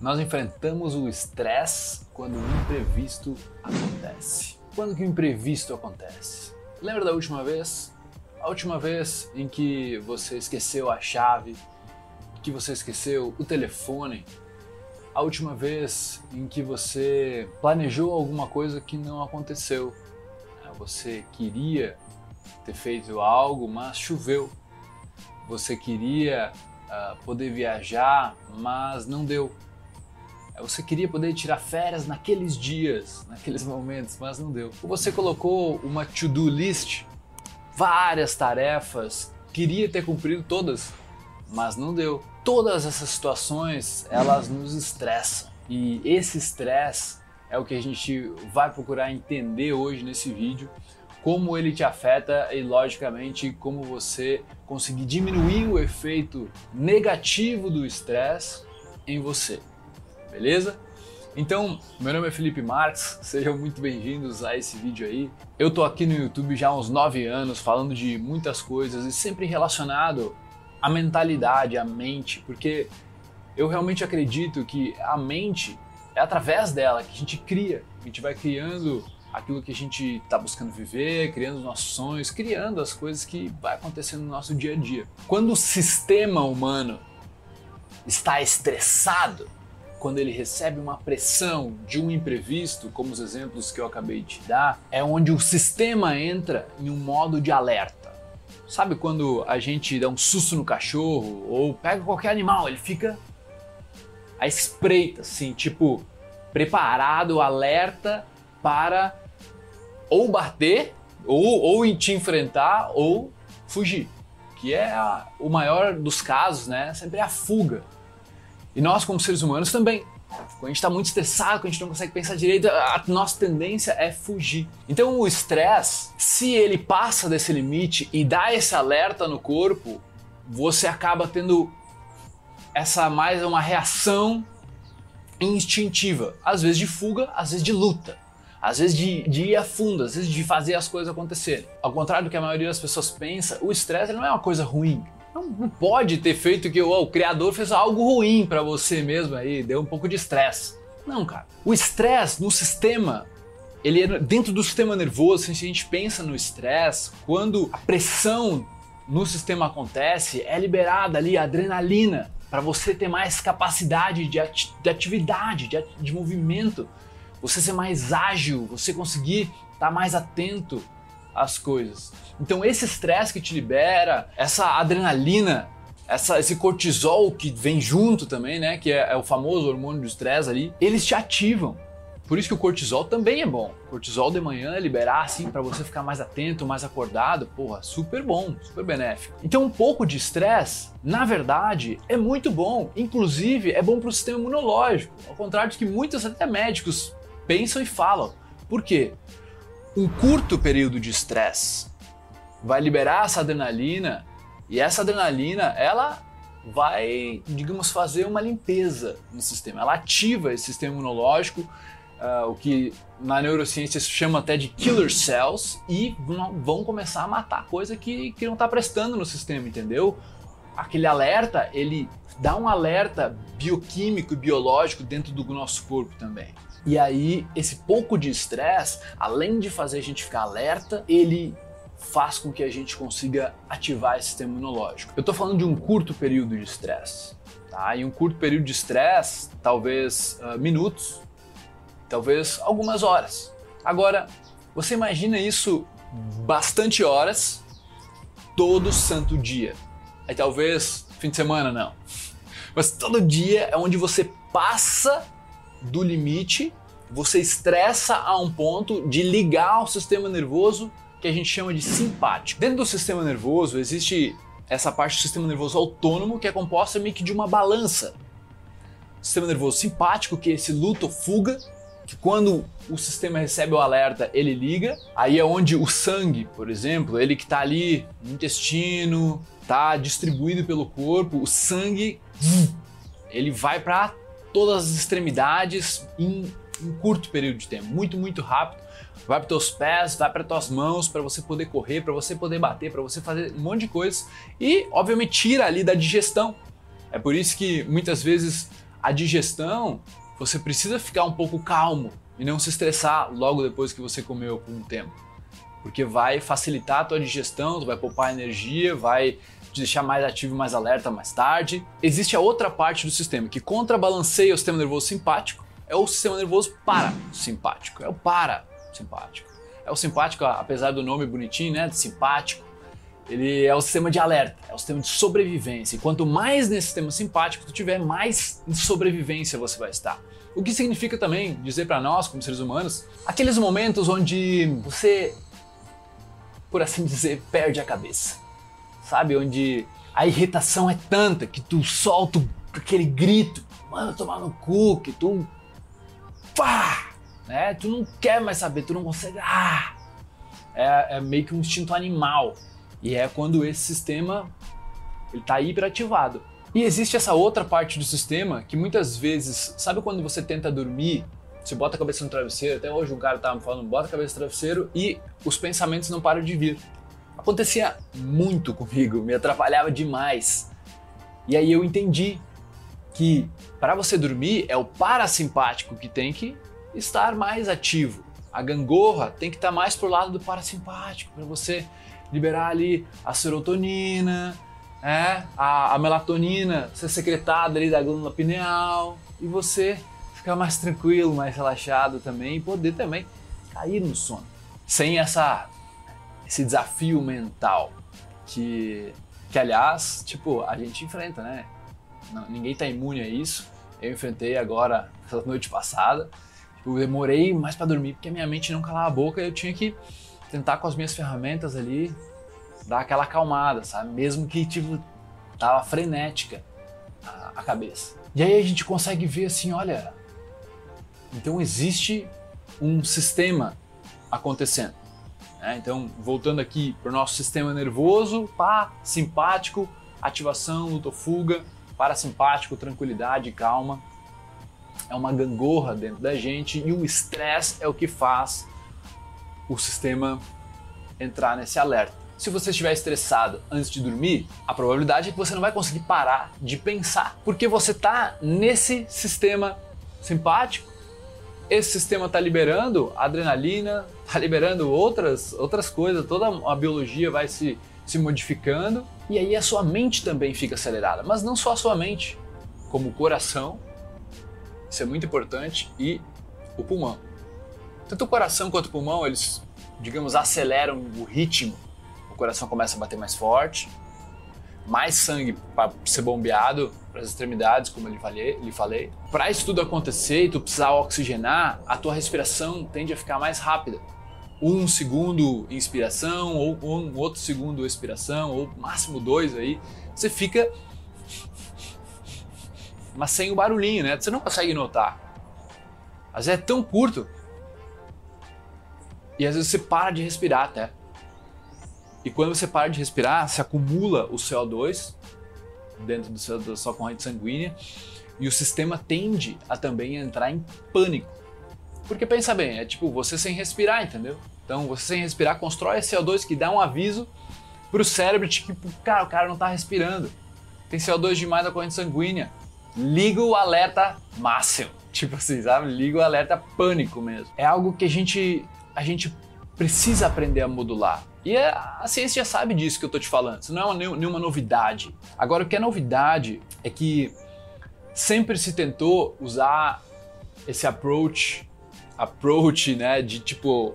Nós enfrentamos o estresse quando o imprevisto acontece. Quando que o imprevisto acontece? Lembra da última vez? A última vez em que você esqueceu a chave, que você esqueceu o telefone, a última vez em que você planejou alguma coisa que não aconteceu. Você queria ter feito algo, mas choveu. Você queria uh, poder viajar, mas não deu. Você queria poder tirar férias naqueles dias, naqueles momentos, mas não deu. Ou você colocou uma to-do list, várias tarefas, queria ter cumprido todas, mas não deu. Todas essas situações, elas nos estressam. E esse estresse é o que a gente vai procurar entender hoje nesse vídeo, como ele te afeta e, logicamente, como você conseguir diminuir o efeito negativo do estresse em você beleza? Então, meu nome é Felipe Marques, sejam muito bem-vindos a esse vídeo aí. Eu tô aqui no YouTube já há uns 9 anos falando de muitas coisas e sempre relacionado à mentalidade, à mente, porque eu realmente acredito que a mente é através dela que a gente cria, a gente vai criando aquilo que a gente está buscando viver, criando os nossos sonhos, criando as coisas que vai acontecendo no nosso dia a dia. Quando o sistema humano está estressado, quando ele recebe uma pressão de um imprevisto, como os exemplos que eu acabei de dar, é onde o sistema entra em um modo de alerta. Sabe quando a gente dá um susto no cachorro ou pega qualquer animal, ele fica à espreita, assim, tipo, preparado, alerta para ou bater, ou, ou te enfrentar, ou fugir. Que é a, o maior dos casos, né? Sempre é a fuga. E nós, como seres humanos, também. Quando a gente está muito estressado, quando a gente não consegue pensar direito, a nossa tendência é fugir. Então o estresse, se ele passa desse limite e dá esse alerta no corpo, você acaba tendo essa mais uma reação instintiva, às vezes de fuga, às vezes de luta, às vezes de, de ir a fundo, às vezes de fazer as coisas acontecerem. Ao contrário do que a maioria das pessoas pensa, o estresse não é uma coisa ruim. Não, pode ter feito que oh, o criador fez algo ruim para você mesmo aí, deu um pouco de estresse. Não, cara. O estresse no sistema, ele é dentro do sistema nervoso, se a gente pensa no estresse, quando a pressão no sistema acontece, é liberada ali a adrenalina para você ter mais capacidade de, ati de atividade, de, de movimento, você ser mais ágil, você conseguir estar tá mais atento as coisas. Então esse estresse que te libera, essa adrenalina, essa, esse cortisol que vem junto também, né, que é, é o famoso hormônio do estresse ali, eles te ativam. Por isso que o cortisol também é bom. O cortisol de manhã liberar assim para você ficar mais atento, mais acordado, porra, super bom, super benéfico. Então um pouco de estresse, na verdade, é muito bom. Inclusive é bom para o sistema imunológico. Ao contrário do que muitos até médicos pensam e falam. Por quê? Um curto período de estresse vai liberar essa adrenalina e essa adrenalina ela vai, digamos, fazer uma limpeza no sistema. Ela ativa esse sistema imunológico, uh, o que na neurociência se chama até de killer cells, e vão começar a matar coisa que, que não está prestando no sistema, entendeu? Aquele alerta, ele dá um alerta bioquímico e biológico dentro do nosso corpo também. E aí, esse pouco de estresse, além de fazer a gente ficar alerta, ele faz com que a gente consiga ativar esse sistema imunológico. Eu estou falando de um curto período de estresse. Tá? E um curto período de estresse, talvez uh, minutos, talvez algumas horas. Agora, você imagina isso bastante horas, todo santo dia. Aí talvez fim de semana não. Mas todo dia é onde você passa do limite, você estressa a um ponto de ligar o sistema nervoso que a gente chama de simpático. Dentro do sistema nervoso existe essa parte do sistema nervoso autônomo que é composta meio que de uma balança. O sistema nervoso simpático, que é esse luto fuga, que quando o sistema recebe o alerta, ele liga. Aí é onde o sangue, por exemplo, ele que está ali no intestino, está distribuído pelo corpo, o sangue ele vai para todas as extremidades em um curto período de tempo, muito, muito rápido. Vai para teus pés, vai para tuas mãos, para você poder correr, para você poder bater, para você fazer um monte de coisas e, obviamente, tira ali da digestão. É por isso que muitas vezes a digestão, você precisa ficar um pouco calmo e não se estressar logo depois que você comeu por um tempo. Porque vai facilitar a tua digestão, tu vai poupar energia, vai te deixar mais ativo mais alerta mais tarde. Existe a outra parte do sistema que contrabalanceia o sistema nervoso simpático, é o sistema nervoso parasimpático, é o parasimpático. É o simpático, apesar do nome bonitinho, né, de simpático, ele é o sistema de alerta, é o sistema de sobrevivência. E quanto mais nesse sistema simpático tu tiver, mais em sobrevivência você vai estar. O que significa também dizer para nós, como seres humanos, aqueles momentos onde você, por assim dizer, perde a cabeça. Sabe? Onde a irritação é tanta que tu solta aquele grito, mano, tomar no cu, que tu. Né? Tu não quer mais saber, tu não consegue. Ah! É, é meio que um instinto animal. E é quando esse sistema ele está hiperativado. E existe essa outra parte do sistema que muitas vezes, sabe quando você tenta dormir, você bota a cabeça no travesseiro, até hoje um cara estava me falando, bota a cabeça no travesseiro e os pensamentos não param de vir. Acontecia muito comigo, me atrapalhava demais. E aí eu entendi que para você dormir é o parasimpático que tem que estar mais ativo. A gangorra tem que estar mais pro lado do parasimpático para você liberar ali a serotonina, é, a, a, melatonina ser secretada ali da glândula pineal e você ficar mais tranquilo, mais relaxado também e poder também cair no sono. Sem essa, esse desafio mental que, que aliás, tipo, a gente enfrenta, né? Ninguém tá imune a isso. Eu enfrentei agora, essa noite passada. Eu demorei mais para dormir porque a minha mente não calava a boca eu tinha que tentar com as minhas ferramentas ali dar aquela acalmada, sabe? Mesmo que tipo tava frenética a, a cabeça. E aí a gente consegue ver assim, olha, então existe um sistema acontecendo. Né? Então, voltando aqui para o nosso sistema nervoso, pá, simpático, ativação, luta-fuga, parasimpático, tranquilidade, calma. É uma gangorra dentro da gente e o estresse é o que faz o sistema entrar nesse alerta. Se você estiver estressado antes de dormir, a probabilidade é que você não vai conseguir parar de pensar, porque você está nesse sistema simpático. Esse sistema está liberando adrenalina, está liberando outras, outras coisas, toda a biologia vai se, se modificando e aí a sua mente também fica acelerada. Mas não só a sua mente, como o coração, isso é muito importante, e o pulmão. Tanto o coração quanto o pulmão, eles, digamos, aceleram o ritmo. O coração começa a bater mais forte, mais sangue para ser bombeado para as extremidades, como eu lhe falei. Para isso tudo acontecer e tu precisar oxigenar, a tua respiração tende a ficar mais rápida. Um segundo inspiração, ou um outro segundo expiração, ou máximo dois aí. Você fica. Mas sem o barulhinho, né? Você não consegue notar. Às vezes é tão curto e às vezes você para de respirar até. E quando você para de respirar, se acumula o CO2 dentro do seu, da sua corrente sanguínea e o sistema tende a também entrar em pânico. Porque pensa bem, é tipo você sem respirar, entendeu? Então você sem respirar constrói esse CO2 que dá um aviso pro cérebro tipo, cara, o cara não tá respirando. Tem CO2 demais na corrente sanguínea. Liga o alerta máximo. Tipo assim, sabe? Liga o alerta pânico mesmo. É algo que a gente a gente precisa aprender a modular. E a ciência já sabe disso que eu tô te falando, isso não é nenhuma novidade. Agora, o que é novidade é que sempre se tentou usar esse approach, approach, né, de tipo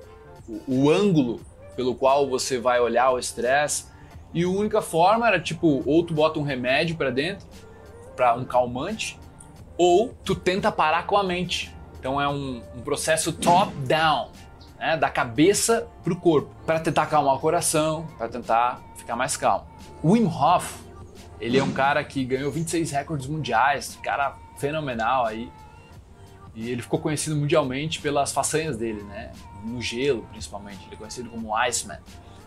o, o ângulo pelo qual você vai olhar o estresse. E a única forma era tipo, ou tu bota um remédio para dentro, para um calmante, ou tu tenta parar com a mente. Então é um, um processo top-down né, da cabeça para o corpo, para tentar acalmar o coração, para tentar ficar mais calmo. Wim Hof, ele é um cara que ganhou 26 recordes mundiais, cara fenomenal aí. E ele ficou conhecido mundialmente pelas façanhas dele, né? No gelo, principalmente. Ele é conhecido como Iceman.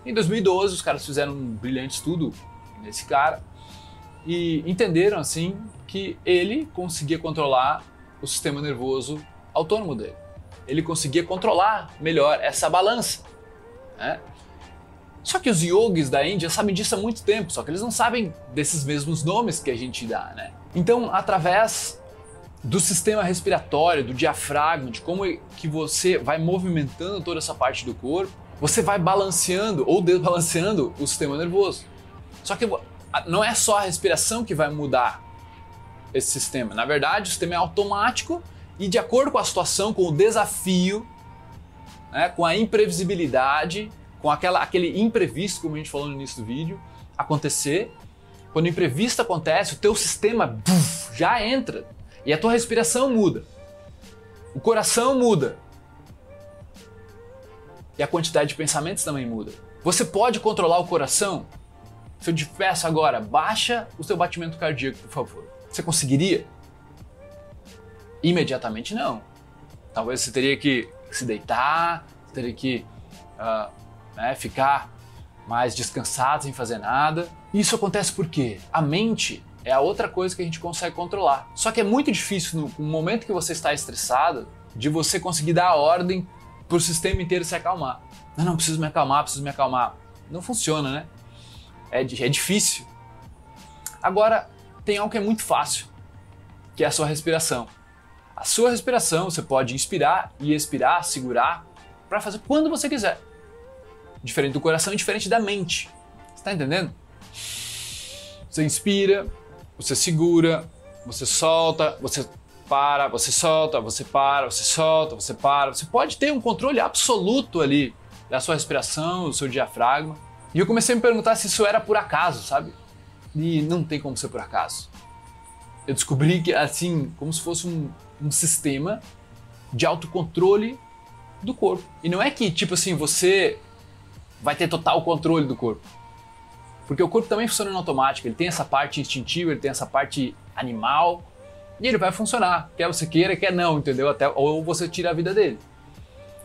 Em 2012, os caras fizeram um brilhante estudo nesse cara e entenderam assim que ele conseguia controlar o sistema nervoso autônomo dele ele conseguia controlar melhor essa balança. Né? Só que os yogis da Índia sabem disso há muito tempo, só que eles não sabem desses mesmos nomes que a gente dá, né? Então, através do sistema respiratório, do diafragma, de como que você vai movimentando toda essa parte do corpo, você vai balanceando ou desbalanceando o sistema nervoso. Só que não é só a respiração que vai mudar esse sistema. Na verdade, o sistema é automático e de acordo com a situação, com o desafio, né, com a imprevisibilidade, com aquela, aquele imprevisto, como a gente falou no início do vídeo, acontecer, quando o imprevisto acontece, o teu sistema buf, já entra e a tua respiração muda. O coração muda. E a quantidade de pensamentos também muda. Você pode controlar o coração? Se eu te peço agora, baixa o seu batimento cardíaco, por favor. Você conseguiria? Imediatamente não. Talvez você teria que se deitar, teria que uh, né, ficar mais descansado sem fazer nada. Isso acontece porque a mente é a outra coisa que a gente consegue controlar. Só que é muito difícil no, momento que você está estressado de você conseguir dar a ordem para o sistema inteiro se acalmar. Não, não, preciso me acalmar, preciso me acalmar. Não funciona, né? É, é difícil. Agora, tem algo que é muito fácil, que é a sua respiração. A sua respiração você pode inspirar e expirar, segurar, para fazer quando você quiser. Diferente do coração e diferente da mente. Você está entendendo? Você inspira, você segura, você solta, você para, você solta, você para, você solta, você para. Você pode ter um controle absoluto ali da sua respiração, do seu diafragma. E eu comecei a me perguntar se isso era por acaso, sabe? E não tem como ser por acaso. Eu descobri que, assim, como se fosse um, um sistema de autocontrole do corpo. E não é que, tipo assim, você vai ter total controle do corpo. Porque o corpo também funciona no automático, ele tem essa parte instintiva, ele tem essa parte animal, e ele vai funcionar, quer você queira, quer não, entendeu? Até, ou você tira a vida dele.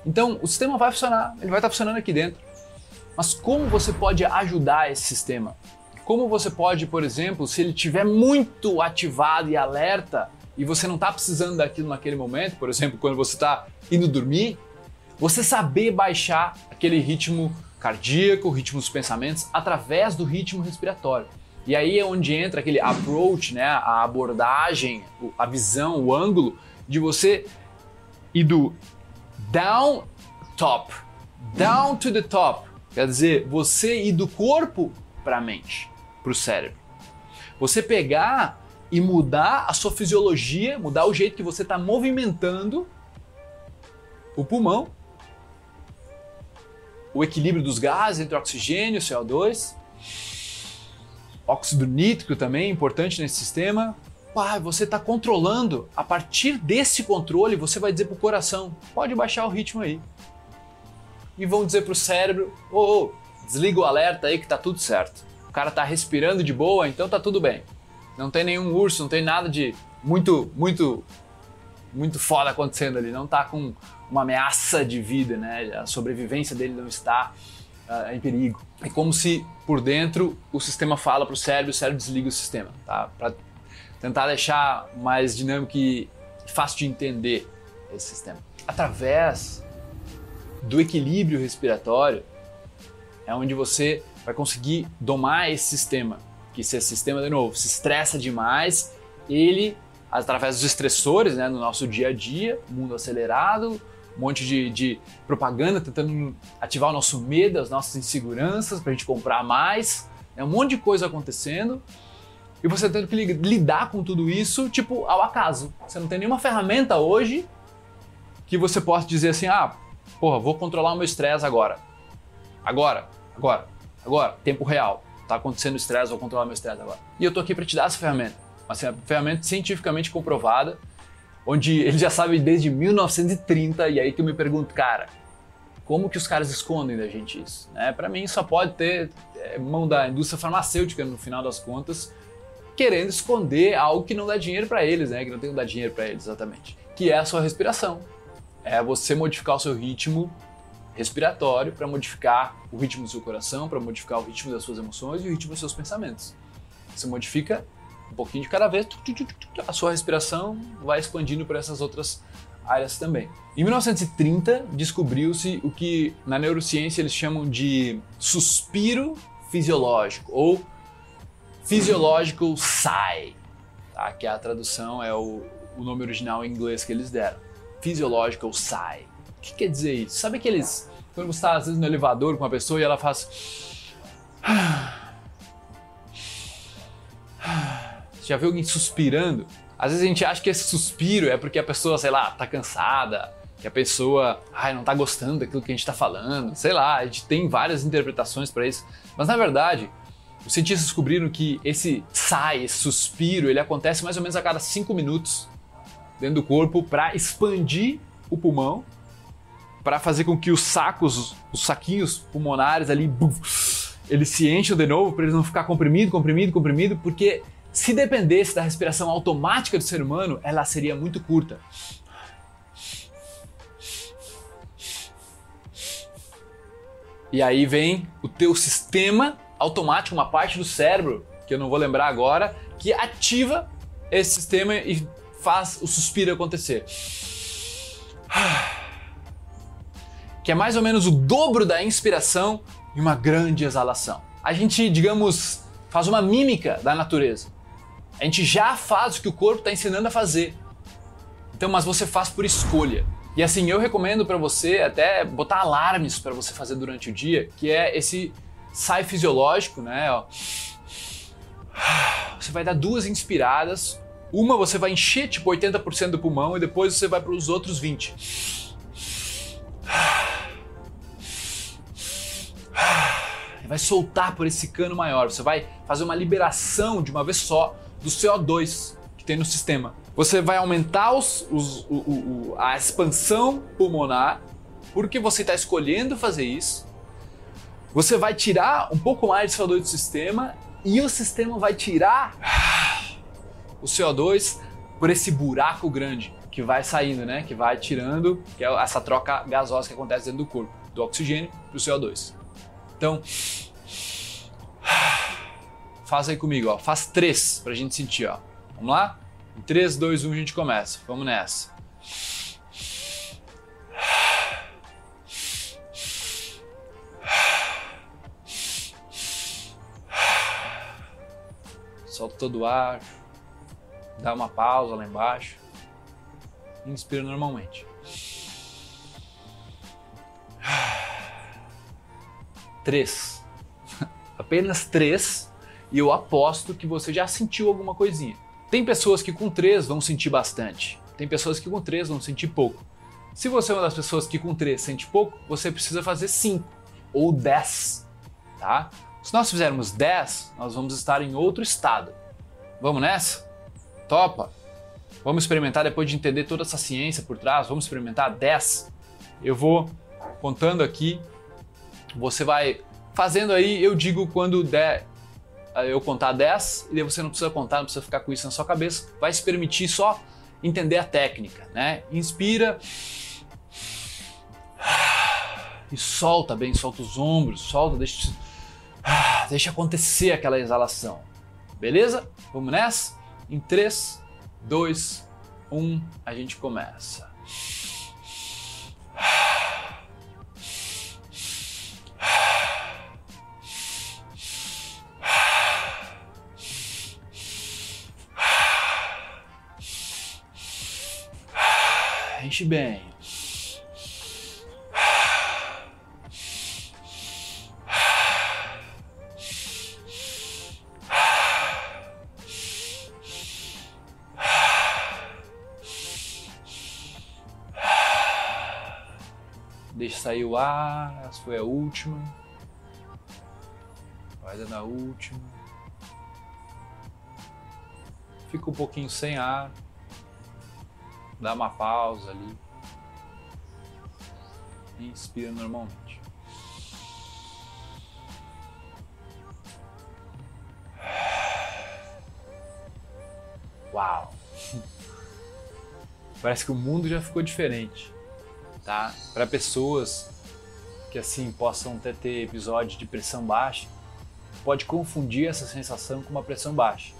Então, o sistema vai funcionar, ele vai estar funcionando aqui dentro. Mas como você pode ajudar esse sistema? Como você pode, por exemplo, se ele estiver muito ativado e alerta, e você não está precisando daquilo naquele momento, por exemplo, quando você está indo dormir, você saber baixar aquele ritmo cardíaco, o ritmo dos pensamentos, através do ritmo respiratório. E aí é onde entra aquele approach, né, a abordagem, a visão, o ângulo de você ir do down top, down to the top. Quer dizer, você ir do corpo para a mente, para o cérebro. Você pegar e mudar a sua fisiologia, mudar o jeito que você está movimentando o pulmão, o equilíbrio dos gases entre oxigênio e o CO2, óxido nítrico também importante nesse sistema. Ah, você está controlando. A partir desse controle, você vai dizer para o coração: pode baixar o ritmo aí. E vão dizer para o cérebro: oh, oh, desliga o alerta aí que tá tudo certo. O cara está respirando de boa, então tá tudo bem. Não tem nenhum urso, não tem nada de muito, muito, muito foda acontecendo ali. Não tá com uma ameaça de vida, né? A sobrevivência dele não está uh, em perigo. É como se por dentro o sistema fala para o cérebro, o cérebro desliga o sistema, tá? Para tentar deixar mais dinâmico e fácil de entender esse sistema. Através do equilíbrio respiratório é onde você vai conseguir domar esse sistema que se esse sistema, de novo, se estressa demais, ele, através dos estressores né, no nosso dia a dia, mundo acelerado, um monte de, de propaganda tentando ativar o nosso medo, as nossas inseguranças para a gente comprar mais, é um monte de coisa acontecendo e você tendo que lidar com tudo isso, tipo, ao acaso. Você não tem nenhuma ferramenta hoje que você possa dizer assim, ah, porra, vou controlar o meu estresse agora. Agora, agora, agora, tempo real tá acontecendo estresse, vou controlar meu estresse agora. E eu tô aqui para te dar essa ferramenta. Uma ferramenta cientificamente comprovada, onde ele já sabe desde 1930, e aí que eu me pergunto, cara, como que os caras escondem da gente isso? Né? Para mim só pode ter é, mão da indústria farmacêutica no final das contas, querendo esconder algo que não dá dinheiro para eles, né? Que não tem que dar dinheiro para eles exatamente. Que é a sua respiração. É você modificar o seu ritmo respiratório para modificar o ritmo do seu coração, para modificar o ritmo das suas emoções e o ritmo dos seus pensamentos. Você modifica um pouquinho de cada vez, a sua respiração vai expandindo para essas outras áreas também. Em 1930, descobriu-se o que na neurociência eles chamam de suspiro fisiológico ou physiological sigh, tá? que a tradução é o o nome original em inglês que eles deram. Physiological Sigh. O que quer dizer isso? Sabe aqueles. Quando você está às vezes no elevador com uma pessoa e ela faz. Você já viu alguém suspirando? Às vezes a gente acha que esse suspiro é porque a pessoa, sei lá, tá cansada, que a pessoa ai, não tá gostando daquilo que a gente tá falando, sei lá, a gente tem várias interpretações para isso. Mas na verdade, os cientistas descobriram que esse sai, esse suspiro, ele acontece mais ou menos a cada 5 minutos dentro do corpo para expandir o pulmão, para fazer com que os sacos, os saquinhos pulmonares ali, buf, eles se enchem de novo, para eles não ficar comprimido, comprimido, comprimido, porque se dependesse da respiração automática do ser humano, ela seria muito curta. E aí vem o teu sistema automático, uma parte do cérebro, que eu não vou lembrar agora, que ativa esse sistema e faz o suspiro acontecer. Que é mais ou menos o dobro da inspiração e uma grande exalação. A gente, digamos, faz uma mímica da natureza. A gente já faz o que o corpo está ensinando a fazer. Então, mas você faz por escolha. E assim, eu recomendo para você até botar alarmes para você fazer durante o dia, que é esse sai fisiológico, né? Ó. Você vai dar duas inspiradas. Uma você vai encher tipo 80% do pulmão e depois você vai para os outros 20. E vai soltar por esse cano maior. Você vai fazer uma liberação de uma vez só do CO2 que tem no sistema. Você vai aumentar os, os, o, o, a expansão pulmonar porque você está escolhendo fazer isso. Você vai tirar um pouco mais de CO2 do sistema e o sistema vai tirar o CO2 por esse buraco grande que vai saindo, né? Que vai tirando, que é essa troca gasosa que acontece dentro do corpo, do oxigênio para o CO2. Então, faz aí comigo, ó. Faz três pra gente sentir, ó. Vamos lá? Em 3, 2, 1 a gente começa. Vamos nessa. Solta todo o ar. Dá uma pausa lá embaixo. Inspira normalmente. Três. Apenas três. E eu aposto que você já sentiu alguma coisinha. Tem pessoas que com 3 vão sentir bastante, tem pessoas que com 3 vão sentir pouco. Se você é uma das pessoas que com 3 sente pouco, você precisa fazer 5 ou 10, tá? Se nós fizermos 10, nós vamos estar em outro estado. Vamos nessa? Topa? Vamos experimentar depois de entender toda essa ciência por trás, vamos experimentar 10. Eu vou contando aqui, você vai fazendo aí, eu digo quando der eu contar 10 e daí você não precisa contar, não precisa ficar com isso na sua cabeça, vai se permitir só entender a técnica, né? Inspira e solta bem, solta os ombros, solta, deixa, deixa acontecer aquela exalação. Beleza? Vamos nessa? Em 3, 2, 1, a gente começa. Enche bem. Deixa sair o ar, essa foi a última. Vai dando a última. Fica um pouquinho sem ar dá uma pausa ali. Inspira normalmente. Uau! Parece que o mundo já ficou diferente, tá? Para pessoas que assim possam até ter episódios de pressão baixa, pode confundir essa sensação com uma pressão baixa.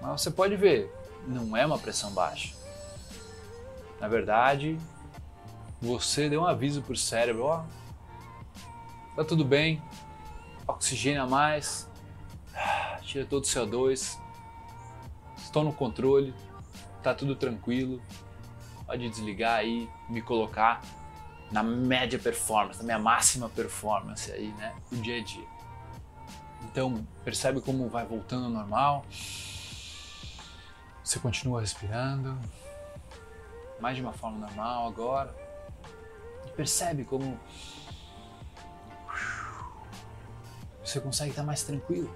Mas você pode ver, não é uma pressão baixa. Na verdade, você deu um aviso para o cérebro, ó, tá tudo bem, oxigênio a mais, tira todo o CO2, estou no controle, tá tudo tranquilo, pode desligar aí, me colocar na média performance, na minha máxima performance aí, né, do dia a dia. Então, percebe como vai voltando ao normal. Você continua respirando, mais de uma forma normal agora. E percebe como você consegue estar mais tranquilo,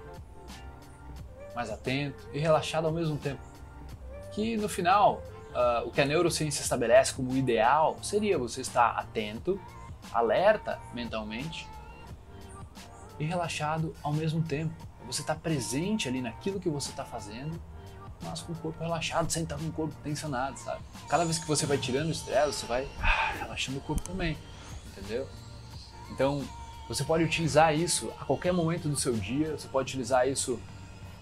mais atento e relaxado ao mesmo tempo. Que no final, uh, o que a neurociência estabelece como ideal seria você estar atento, alerta mentalmente e relaxado ao mesmo tempo. Você está presente ali naquilo que você está fazendo, mas com o corpo relaxado, sem estar com o corpo tensionado, sabe? Cada vez que você vai tirando o estresse, você vai ah, relaxando o corpo também, entendeu? Então, você pode utilizar isso a qualquer momento do seu dia, você pode utilizar isso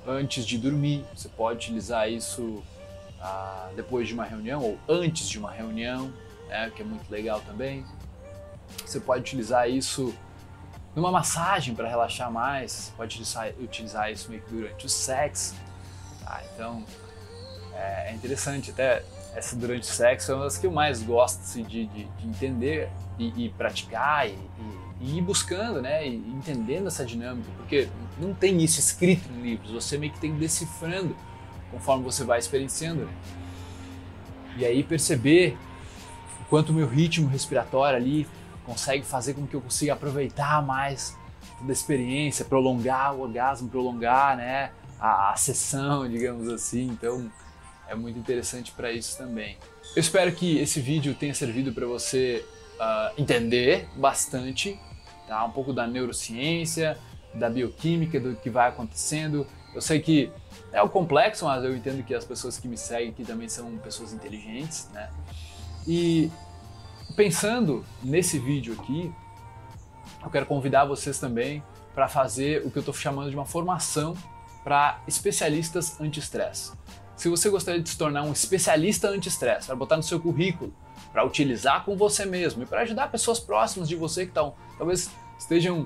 antes de dormir, você pode utilizar isso ah, depois de uma reunião ou antes de uma reunião, né, que é muito legal também. Você pode utilizar isso numa massagem para relaxar mais, você pode utilizar, utilizar isso meio que durante o sexo. Tá? Então é, é interessante, até essa durante o sexo é uma das que eu mais gosto assim, de, de, de, entender e, e praticar e, e e ir buscando, né, e entendendo essa dinâmica, porque não tem isso escrito em livros, você meio que tem decifrando conforme você vai experienciando. Né? E aí perceber o quanto o meu ritmo respiratório ali consegue fazer com que eu consiga aproveitar mais toda a experiência, prolongar o orgasmo, prolongar, né, a, a sessão, digamos assim. Então, é muito interessante para isso também. Eu espero que esse vídeo tenha servido para você uh, entender bastante tá? um pouco da neurociência, da bioquímica, do que vai acontecendo. Eu sei que é o complexo, mas eu entendo que as pessoas que me seguem aqui também são pessoas inteligentes, né? E pensando nesse vídeo aqui, eu quero convidar vocês também para fazer o que eu estou chamando de uma formação para especialistas anti-estresse. Se você gostaria de se tornar um especialista anti-estresse, para botar no seu currículo, para utilizar com você mesmo e para ajudar pessoas próximas de você que estão talvez estejam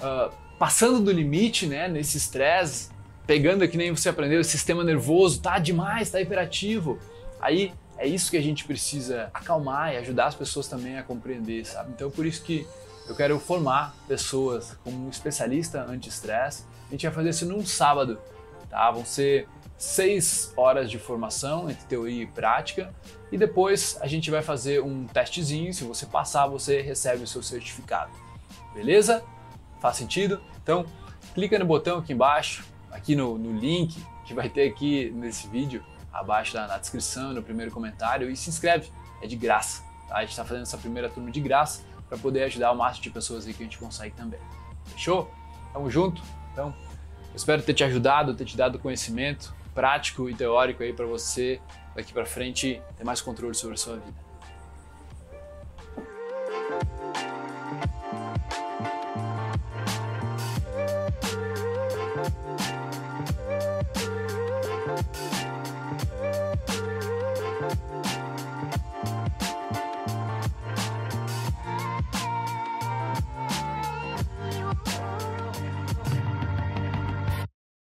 uh, passando do limite, né, nesse estresse, pegando que nem você aprendeu, o sistema nervoso tá demais, tá hiperativo. Aí é isso que a gente precisa acalmar e ajudar as pessoas também a compreender, sabe? Então por isso que eu quero formar pessoas como um especialista anti-estresse. A gente vai fazer isso num sábado, tá? Vão ser seis horas de formação entre teoria e prática e depois a gente vai fazer um testezinho. Se você passar, você recebe o seu certificado. Beleza? Faz sentido? Então, clica no botão aqui embaixo, aqui no, no link que vai ter aqui nesse vídeo, abaixo na, na descrição, no primeiro comentário e se inscreve. É de graça. Tá? A gente está fazendo essa primeira turma de graça para poder ajudar o máximo de pessoas aí que a gente consegue também. Fechou? Tamo junto? Então, espero ter te ajudado, ter te dado conhecimento prático e teórico aí para você daqui para frente ter mais controle sobre a sua vida.